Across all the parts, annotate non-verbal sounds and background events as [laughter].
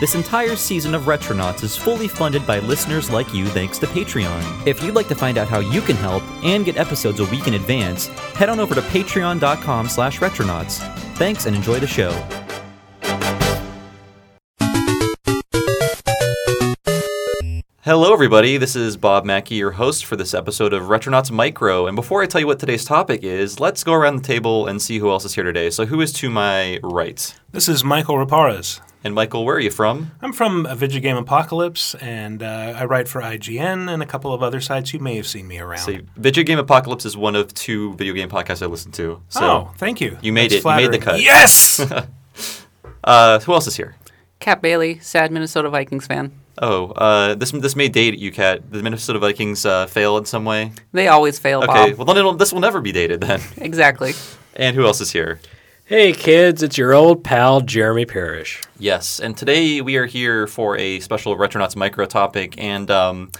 This entire season of Retronauts is fully funded by listeners like you thanks to Patreon. If you'd like to find out how you can help and get episodes a week in advance, head on over to patreon.com slash retronauts. Thanks and enjoy the show. Hello, everybody. This is Bob Mackey, your host for this episode of Retronauts Micro. And before I tell you what today's topic is, let's go around the table and see who else is here today. So, who is to my right? This is Mikel Reparaz. And Mikel, where are you from? I'm from a Video Game Apocalypse, and uh, I write for IGN and a couple of other sites. You may have seen me around. See, Video Game Apocalypse is one of two video game podcasts I listen to. So oh, thank you. You made That's it. You made the cut. Yes. [laughs] Uh, who else is here? Kat Bailey, sad Minnesota Vikings fan. Oh, uh, this this may date you, Kat. The Minnesota Vikings uh, fail in some way. They always fail, Okay, Bob. well then it'll, this will never be dated then. [laughs] Exactly. And who else is here? Hey kids, it's your old pal Jeremy Parish. Yes, and today we are here for a special Retronauts micro topic, and um,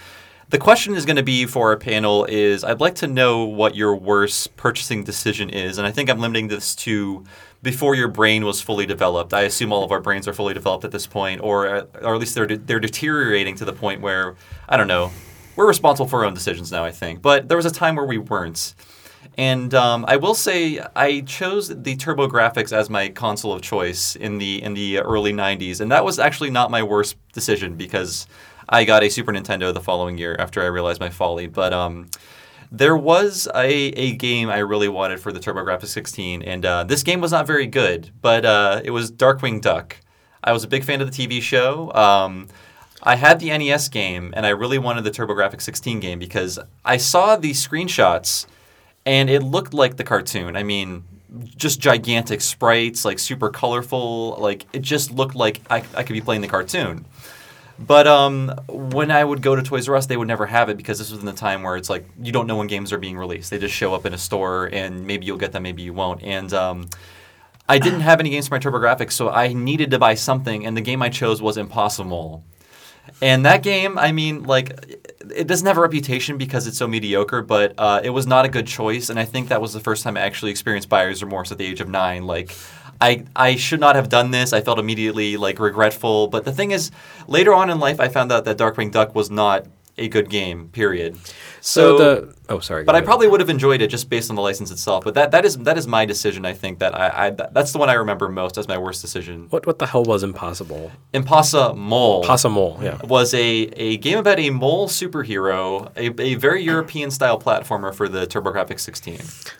the question is going to be for our panel is I'd like to know what your worst purchasing decision is, and I think I'm limiting this to before your brain was fully developed. I assume all of our brains are fully developed at this point, or or at least they're de- they're deteriorating to the point where I don't know. We're responsible for our own decisions now, I think, but there was a time where we weren't. And um, I will say I chose the TurboGrafx as my console of choice in the in the early '90s, and that was actually not my worst decision because I got a Super Nintendo the following year after I realized my folly. But um, there was a, a game I really wanted for the TurboGrafx 16, and uh, this game was not very good, but uh, it was Darkwing Duck. I was a big fan of the TV show. Um, I had the NES game, and I really wanted the TurboGrafx 16 game because I saw these screenshots, and it looked like the cartoon. I mean, just gigantic sprites, like super colorful. Like it just looked like I, I could be playing the cartoon. But um, when I would go to Toys R Us, they would never have it because this was in the time where it's like you don't know when games are being released. They just show up in a store, and maybe you'll get them, maybe you won't. And um, I didn't have any games for my TurboGrafx, so I needed to buy something, and the game I chose was Impossamole. And that game, I mean, like, it doesn't have a reputation because it's so mediocre, but uh, it was not a good choice. And I think that was the first time I actually experienced buyer's remorse at the age of nine. Like, I, I should not have done this. I felt immediately like regretful. But the thing is, later on in life, I found out that Darkwing Duck was not a good game. Period. So, the oh sorry, But I probably would have enjoyed it just based on the license itself. But that, that is that is my decision. I think that I, I that's the one I remember most as my worst decision. what what the hell was Impossamole? Impossamole. Possible, yeah. was a, a game about a mole superhero, a, a very European style platformer for the TurboGrafx 16.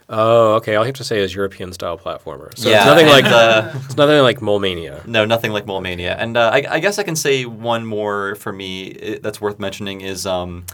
Oh, okay. All you have to say is European style platformer. So Yeah, it's nothing and, like uh, [laughs] it's nothing like Mole Mania. No, nothing like Mole Mania. And uh, I, I guess I can say one more for me that's worth mentioning is um,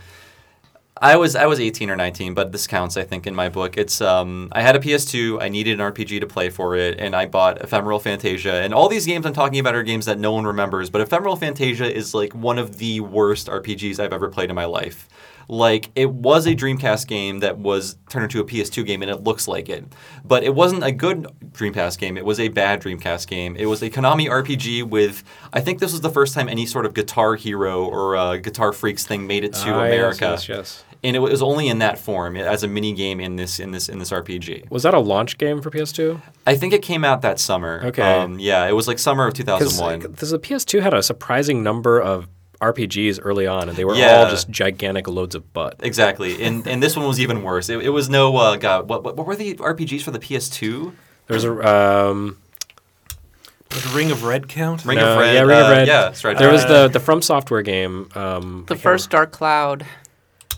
I was I was 18 or 19, but this counts I think in my book. It's um, I had a PS2, I needed an RPG to play for it, and I bought Ephemeral Fantasia. And all these games I'm talking about are games that no one remembers, but Ephemeral Fantasia is like one of the worst RPGs I've ever played in my life. Like it was a Dreamcast game that was turned into a PS2 game, and it looks like it. But it wasn't a good Dreamcast game. It was a bad Dreamcast game. It was a Konami RPG with. I think this was the first time any sort of Guitar Hero or uh, Guitar Freaks thing made it to Ah, America. yes, yes. And it was only in that form as a mini game in this in this in this RPG. Was that a launch game for PS2? I think it came out that summer. Okay. Um, yeah, it was like summer of 2001. Because 2001. the PS2 had a surprising number of RPGs early on, and they were Yeah. all just gigantic loads of butt. Exactly, and and this one was even worse. It, it was no uh, God. What, what what were the RPGs for the PS2? There's a um, Does Ring of Red count? Ring no, of Red. yeah, Ring of uh, Red. Yeah, that's right. There was Uh, the the From Software game. Um, The I can't first Dark Cloud.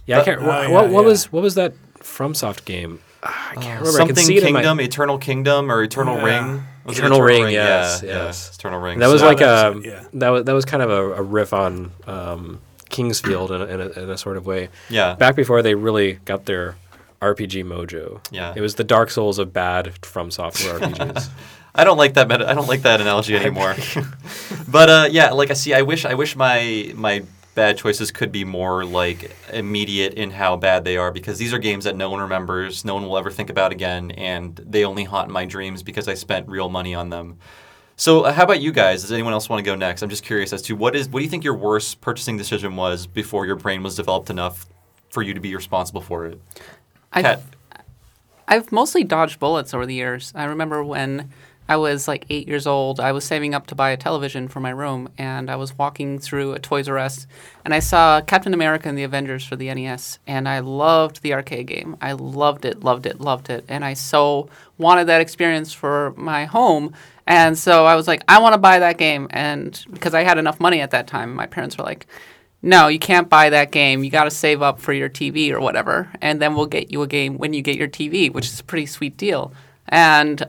Yeah, I can't. Oh, what, yeah, what, what yeah. was what was that FromSoft game? Ah, I can't remember. I something can see it my- Kingdom, Eternal Kingdom, or Eternal Yeah. Ring. Was it Eternal Ring, yes, yeah, yes. yeah, Eternal Ring. that was So- like that's a it, yeah. that was that was kind of a, a riff on um, King's Field in a, in, a, in a sort of way. Yeah. Back before they really got their RPG mojo. Yeah. It was the Dark Souls of bad From Software RPGs. [laughs] I don't like that. Meta- I don't like that analogy [laughs] anymore. [laughs] but uh, yeah, like I see. I wish. I wish my my bad choices could be more like immediate in how bad they are because these are games that no one remembers, no one will ever think about again, and they only haunt my dreams because I spent real money on them. So, uh, how about you guys? Does anyone else want to go next? I'm just curious as to what is what do you think your worst purchasing decision was before your brain was developed enough for you to be responsible for it? I've, Kat. I've mostly dodged bullets over the years. I remember when I was like eight years old. I was saving up to buy a television for my room, and I was walking through a Toys R Us, and I saw Captain America and the Avengers for the NES, and I loved the arcade game. I loved it, loved it, loved it, and I so wanted that experience for my home. And so I was like, I want to buy that game, and because I had enough money at that time, my parents were like, no, you can't buy that game. You got to save up for your TV or whatever, and then we'll get you a game when you get your TV, which is a pretty sweet deal. And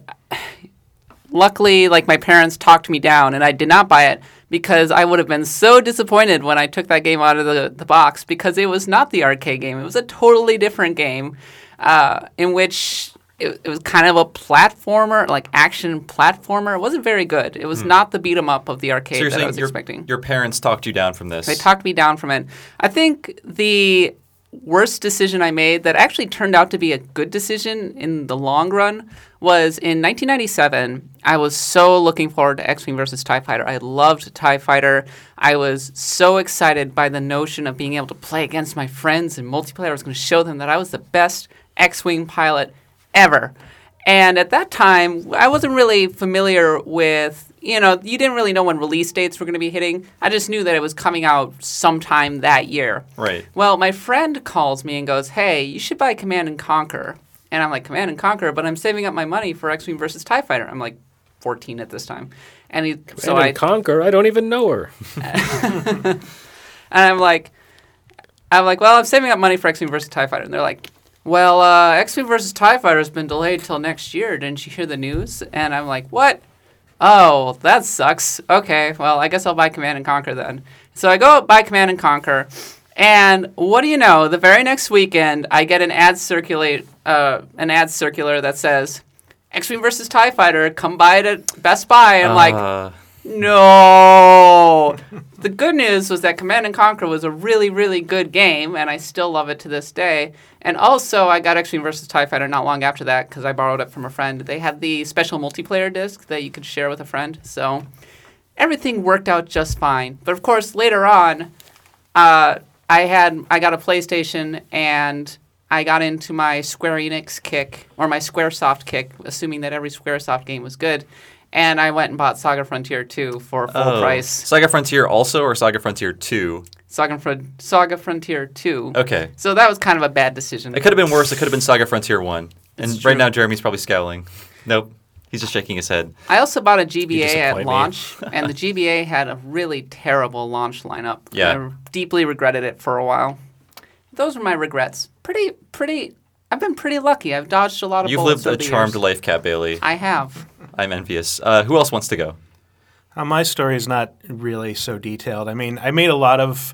luckily, like my parents talked me down, and I did not buy it because I would have been so disappointed when I took that game out of the, the box because it was not the arcade game. It was a totally different game uh, in which it, it was kind of a platformer, like action platformer. It wasn't very good. It was not the beat 'em up of the arcade So that I was your, expecting. your parents talked you down from this. They talked me down from it. I think the worst decision I made that actually turned out to be a good decision in the long run was in 1997. I was so looking forward to X Wing versus TIE Fighter. I loved TIE Fighter. I was so excited by the notion of being able to play against my friends in multiplayer. I was going to show them that I was the best X Wing pilot ever. And at that time, I wasn't really familiar with, you know, you didn't really know when release dates were going to be hitting. I just knew that it was coming out sometime that year. Right. Well, my friend calls me and goes, "Hey, you should buy Command and Conquer." And I'm like, "Command and Conquer," but I'm saving up my money for X-wing versus Tie Fighter. I'm like 14 at this time, and he, so and I conquer. I don't even know her. [laughs] [laughs] and I'm like, I'm like, well, I'm saving up money for X-wing versus Tie Fighter, and they're like, well, uh, X-wing versus Tie Fighter has been delayed till next year. Didn't you hear the news? And I'm like, what? Oh, that sucks. Okay, well, I guess I'll buy Command and Conquer then. So I go out, buy Command and Conquer, and what do you know? The very next weekend, I get an ad circulate, uh, an ad circular that says, "X-wing versus Tie Fighter, come buy it at Best Buy." I'm like, Uh, no. the good news was that Command and Conquer was a really, really good game, and I still love it to this day. And also, I got X-Wing versus Tie Fighter not long after that because I borrowed it from a friend. They had the special multiplayer disc that you could share with a friend, so everything worked out just fine. But of course, later on, uh, I had I got a PlayStation and I got into my Square Enix kick or my SquareSoft kick, assuming that every SquareSoft game was good. And I went and bought Saga Frontier 2 for full oh. price. Saga Frontier also or Saga Frontier 2? Saga, Fro- Saga Frontier 2. Okay. So that was kind of a bad decision. It could have been worse. It could have been Saga Frontier 1. And It's right now, Jeremy's probably scowling. Nope. He's just shaking his head. I also bought a GBA at launch, [laughs] and the GBA had a really terrible launch lineup. Yeah. I deeply regretted it for a while. Those are my regrets. Pretty, pretty. I've been pretty lucky. I've dodged a lot of You've lived a the charmed years. life, Kat Bailey. I have. I'm envious. Uh, who else wants to go? Uh, my story is not really so detailed. I mean, I made a lot of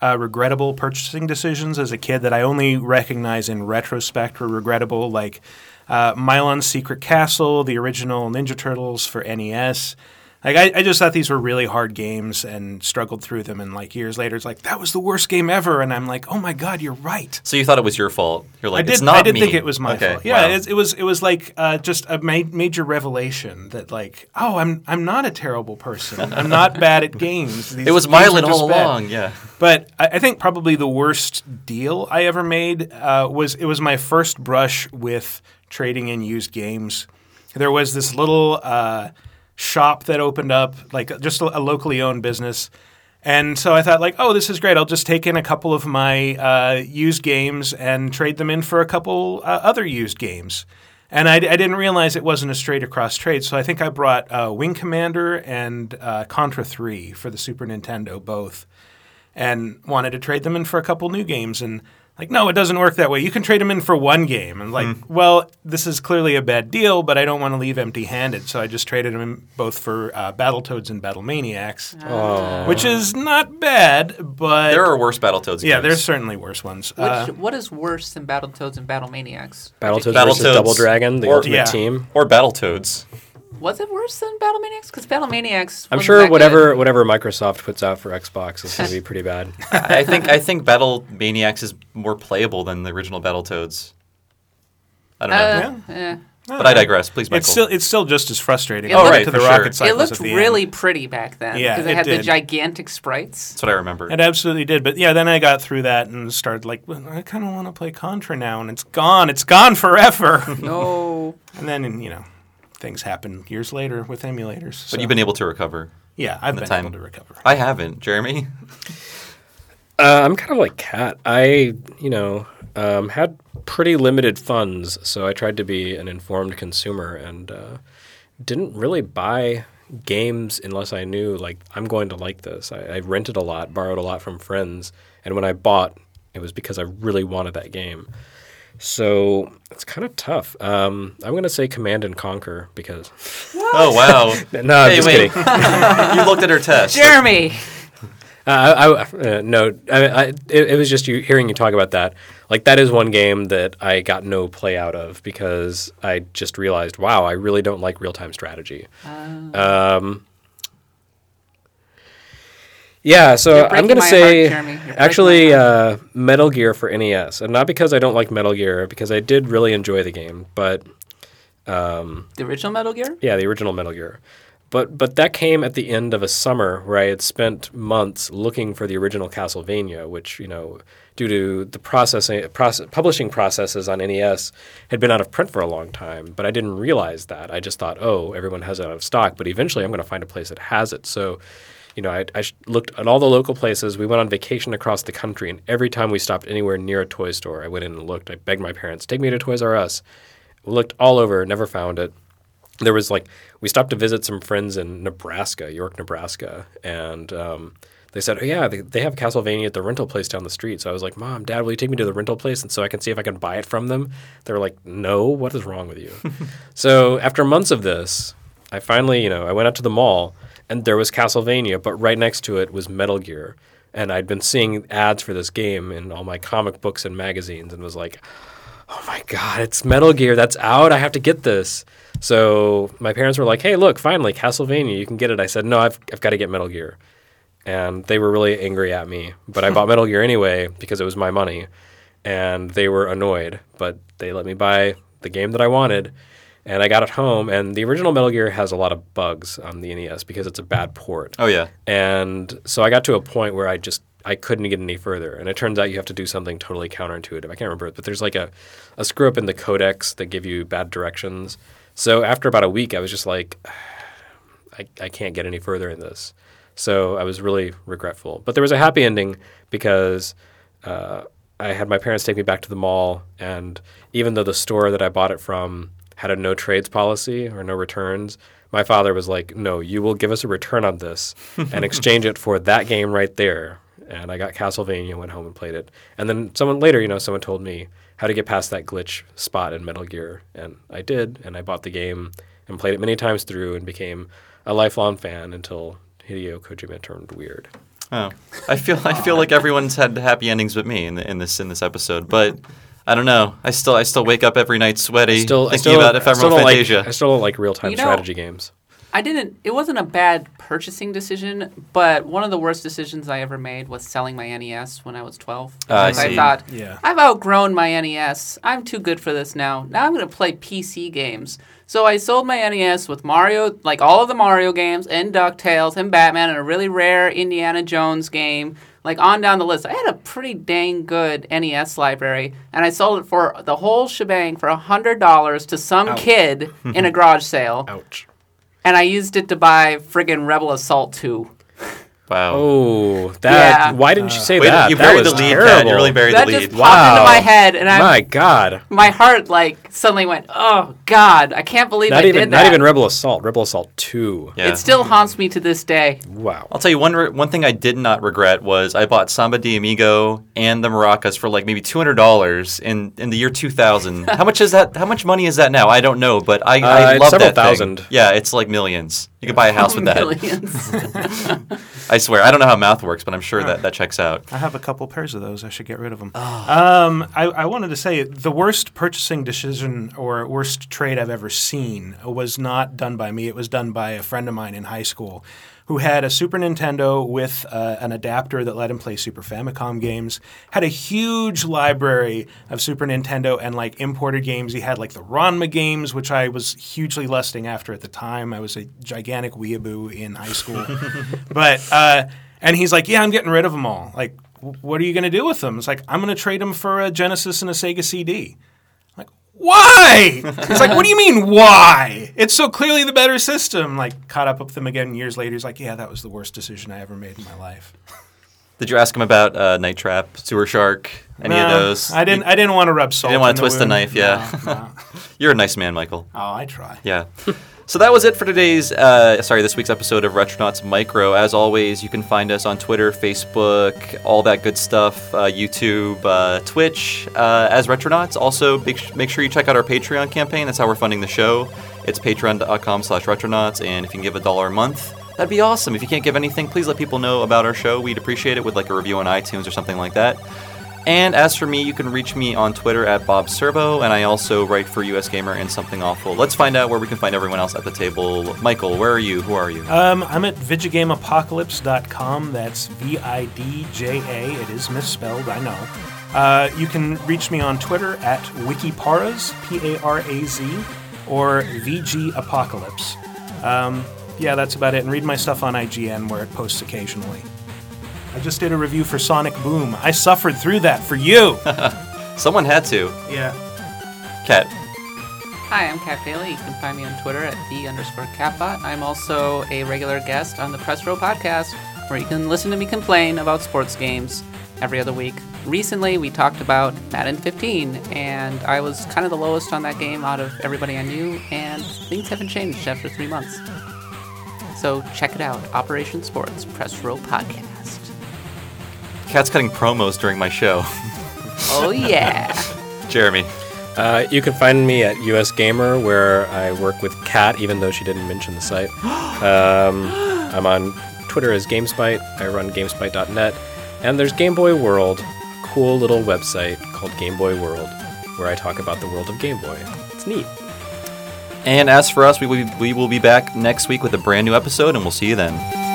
uh, regrettable purchasing decisions as a kid that I only recognize in retrospect were regrettable, like uh, Milon's Secret Castle, the original Ninja Turtles for NES. Like I, I just thought these were really hard games and struggled through them. And like years later, it's like that was the worst game ever. And I'm like, oh my god, you're right. So you thought it was your fault. You're like, I did. it's not I did me. think it was my okay. fault. Yeah, wow. it, it was. It was like uh, just a ma- major revelation that, like, oh, I'm I'm not a terrible person. I'm not bad at games. [laughs] These It was Milon all bad. along. Yeah. But I, I think probably the worst deal I ever made uh, was it was my first brush with trading in used games. There was this little uh, shop that opened up, like just a, locally owned business. And so I thought, like, oh, this is great. I'll just take in a couple of my uh, used games and trade them in for a couple uh, other used games. And I, I didn't realize it wasn't a straight across trade. So I think I brought uh, Wing Commander and uh, Contra 3 for the Super Nintendo, both and wanted to trade them in for a couple new games and like no it doesn't work that way you can trade them in for one game and like well this is clearly a bad deal but i don't want to leave empty handed so i just traded them in both for uh, battletoads and battlemaniacs Oh. which is not bad but There are worse Battletoads. yeah games. there's certainly worse ones Which, uh, what is worse than Battletoads and battle Battlemaniacs? Battletoads Battletoads versus Double Dragon, the or- ultimate yeah. team. or Battletoads. Was it worse than Battle Maniacs? Because Battle Maniacs. I'm wasn't sure that whatever good. whatever Microsoft puts out for Xbox is going to be [laughs] pretty bad. I I think I think Battle Maniacs is more playable than the original Battletoads. I don't know, Uh, eh. but I digress. Please, Mikel. it's still it's still just as frustrating It Oh, right, to the for rocket sure. cycles It looked at the really end. pretty back then. Yeah, because it, it had the gigantic sprites. That's what I remember. It absolutely did, but yeah, then I got through that and started like, well, I kind of want to play Contra now, and it's gone, it's gone forever. No. [laughs] and then you know, things happen years later with emulators. But you've been able to recover. yeah, I've been time. able to recover. I haven't, Jeremy. Uh, I'm kind of like Kat. I, you know, um, had pretty limited funds, so I tried to be an informed consumer and uh, didn't really buy games unless I knew like I'm going to like this. I, I rented a lot, borrowed a lot from friends, and when I bought, it was because I really wanted that game. So it's kind of tough. Um, I'm going to say Command and Conquer because Oh wow! [laughs] no, I'm Hey, just wait. kidding. [laughs] you looked at her test. Jeremy. Uh, I, I, uh, no, I, I, it, it was just you hearing you talk about that. Like that is one game that I got no play out of because I just realized, wow, I really don't like real time strategy. Um, yeah, so You're I'm gonna my say heart, Jeremy. You're breaking actually my uh, Metal Gear for NES, and not because I don't like Metal Gear, because I did really enjoy the game, but The original Metal Gear? yeah, the original Metal Gear. But but that came at the end of a summer where I had spent months looking for the original Castlevania, which you know, due to the processing process, publishing processes on NES, had been out of print for a long time. But I didn't realize that. I just thought, oh, everyone has it out of stock. But eventually, I'm going to find a place that has it. So. You know, I, I looked at all the local places. We went on vacation across the country, and every time we stopped anywhere near a toy store, I went in and looked. I begged my parents, "Take me to Toys R Us." We looked all over, never found it there was like we stopped to visit some friends in Nebraska, York, Nebraska, and um, they said, "Oh yeah, they, they have Castlevania at the rental place down the street." So I was like, "Mom, Dad, will you take me to the rental place and so I can see if I can buy it from them?" They were like, "No, what is wrong with you?" [laughs] so after months of this, I finally, you know, I went out to the mall and there was Castlevania, but right next to it was Metal Gear, and I'd been seeing ads for this game in all my comic books and magazines, and was like, oh my god, it's Metal Gear that's out. I have to get this. So my parents were like, hey, look, finally Castlevania, you can get it. I said, no, I've I've got to get Metal Gear, and they were really angry at me. But I [laughs] bought Metal Gear anyway because it was my money, and they were annoyed. But they let me buy the game that I wanted. And I got it home, and the original Metal Gear has a lot of bugs on the NES because it's a bad port. Oh yeah. And so I got to a point where I just I couldn't get any further. And it turns out you have to do something totally counterintuitive. I can't remember it, but there's like a, a screw up in the codecs that give you bad directions. So after about a week, I was just like, [sighs] I, I can't get any further in this. So I was really regretful. But there was a happy ending because uh, I had my parents take me back to the mall, and even though the store that I bought it from had a no trades policy or no returns, my father was like, "No, you will give us a return on this [laughs] and exchange it for that game right there." And I got Castlevania, went home and played it. And then someone later, you know, someone told me how to get past that glitch spot in Metal Gear, and I did. And I bought the game and played it many times through and became a lifelong fan until Hideo Kojima turned weird. Oh, I feel I feel like [laughs] everyone's had happy endings but me in, the, in this in this episode, but I don't know. I still I still wake up every night sweaty Still, I thinking still, about I still Ephemeral don't like. Fantasia. I still don't like real time You know- strategy games. I didn't. It wasn't a bad purchasing decision, but one of the worst decisions I ever made was selling my NES when I was twelve. Ah, I Because see. thought, Yeah. I've outgrown my NES. I'm too good for this now. Now I'm going to play PC games. So I sold my NES with Mario, like all of the Mario games, and Ducktales, and Batman, and a really rare Indiana Jones game. Like on down the list, I had a pretty dang good NES library, and I sold it for the whole shebang for hundred dollars to some kid in a [laughs] garage sale Ouch. and I used it to buy friggin' Rebel Assault 2. Wow. Oh, that. Yeah. Why didn't you say Wait, that? you that buried was the lead, terrible. Pat. You really buried That the just lead. popped into Wow. my head, and I, My God. my heart like suddenly went, "Oh God, I can't believe Not I even did that." not even Rebel Assault. Rebel Assault Two. Yeah. It still haunts me to this day. Wow. I'll tell you one re- one thing I did not regret was I bought Samba de Amigo and the Maracas for like maybe two hundred dollars in in the year two thousand. [laughs] how much is that? How much money is that now? I don't know, but I, Uh, I it's love several that thing. thousand. Yeah, it's like millions. You could buy a house with that. [laughs] I swear. I don't know how math works, but I'm sure that that checks out. I have a couple pairs of those. I should get rid of them. Um, I, I wanted to say the worst purchasing decision or worst trade I've ever seen was not done by me. It was done by a friend of mine in high school who had a Super Nintendo with uh, an adapter that let him play Super Famicom games, had a huge library of Super Nintendo and like imported games. He had like the Ranma games, which I was hugely lusting after at the time. I was a gigantic weeaboo in high school. [laughs] but, uh, and he's like, yeah, I'm getting rid of them all. Like, what are you going to do with them? It's like, I'm going to trade them for a Genesis and a Sega CD. Like, Why? It's like, what do you mean, [laughs] why? It's so clearly the better system. Like, caught up with him again years later. He's like, yeah, that was the worst decision I ever made in my life. Did you ask him about uh, Night Trap, Sewer Shark, any of those? I didn't. I didn't want to rub salt. didn't wanna in the twist the knife, yeah. No, no. [laughs] You're a nice man, Mikel. Oh, I try. Yeah. [laughs] So that was it for today's, uh, sorry, this week's episode of Retronauts Micro. As always, you can find us on Twitter, Facebook, all that good stuff, uh, YouTube, uh, Twitch, uh, as Retronauts. Also, make, make sure you check out our Patreon campaign. That's how we're funding the show. It's patreon.com slash retronauts, and if you can give a dollar a month, that'd be awesome. If you can't give anything, please let people know about our show. We'd appreciate it with like a review on iTunes or something like that. And as for me, you can reach me on Twitter at Bob Servo, and I also write for US Gamer and Something Awful. Let's find out where we can find everyone else at the table. Mikel, where are you? Who are you? Um, I'm at vidjagameapocalypse.com. That's V I D J A. It is misspelled, I know. Uh, you can reach me on Twitter at Wikiparaz, P A R A Z, or VG Apocalypse. Um, yeah, that's about it. And read my stuff on IGN where it posts occasionally. I just did a review for Sonic Boom. I suffered through that for you. [laughs] Someone had to. yeah. Kat. Hi, I'm Kat Bailey. You can find me on Twitter at the underscore katbot. I'm also a regular guest on the Press Row podcast, where you can listen to me complain about sports games every other week. Recently, we talked about Madden 15, and I was kind of the lowest on that game out of everybody I knew, and things haven't changed after three months. So check it out Operation Sports Press Row podcast. Kat's cutting promos during my show. [laughs] Oh, yeah. Jeremy. Uh, you can find me at US Gamer, where I work with Kat, even though she didn't mention the site. [gasps] Um, I'm on Twitter as GameSpite. I run GameSpite.net. And there's Game Boy World, cool little website called Game Boy World, where I talk about the world of Game Boy. It's neat. And as for us, we will, we will be back next week with a brand new episode, and we'll see you then.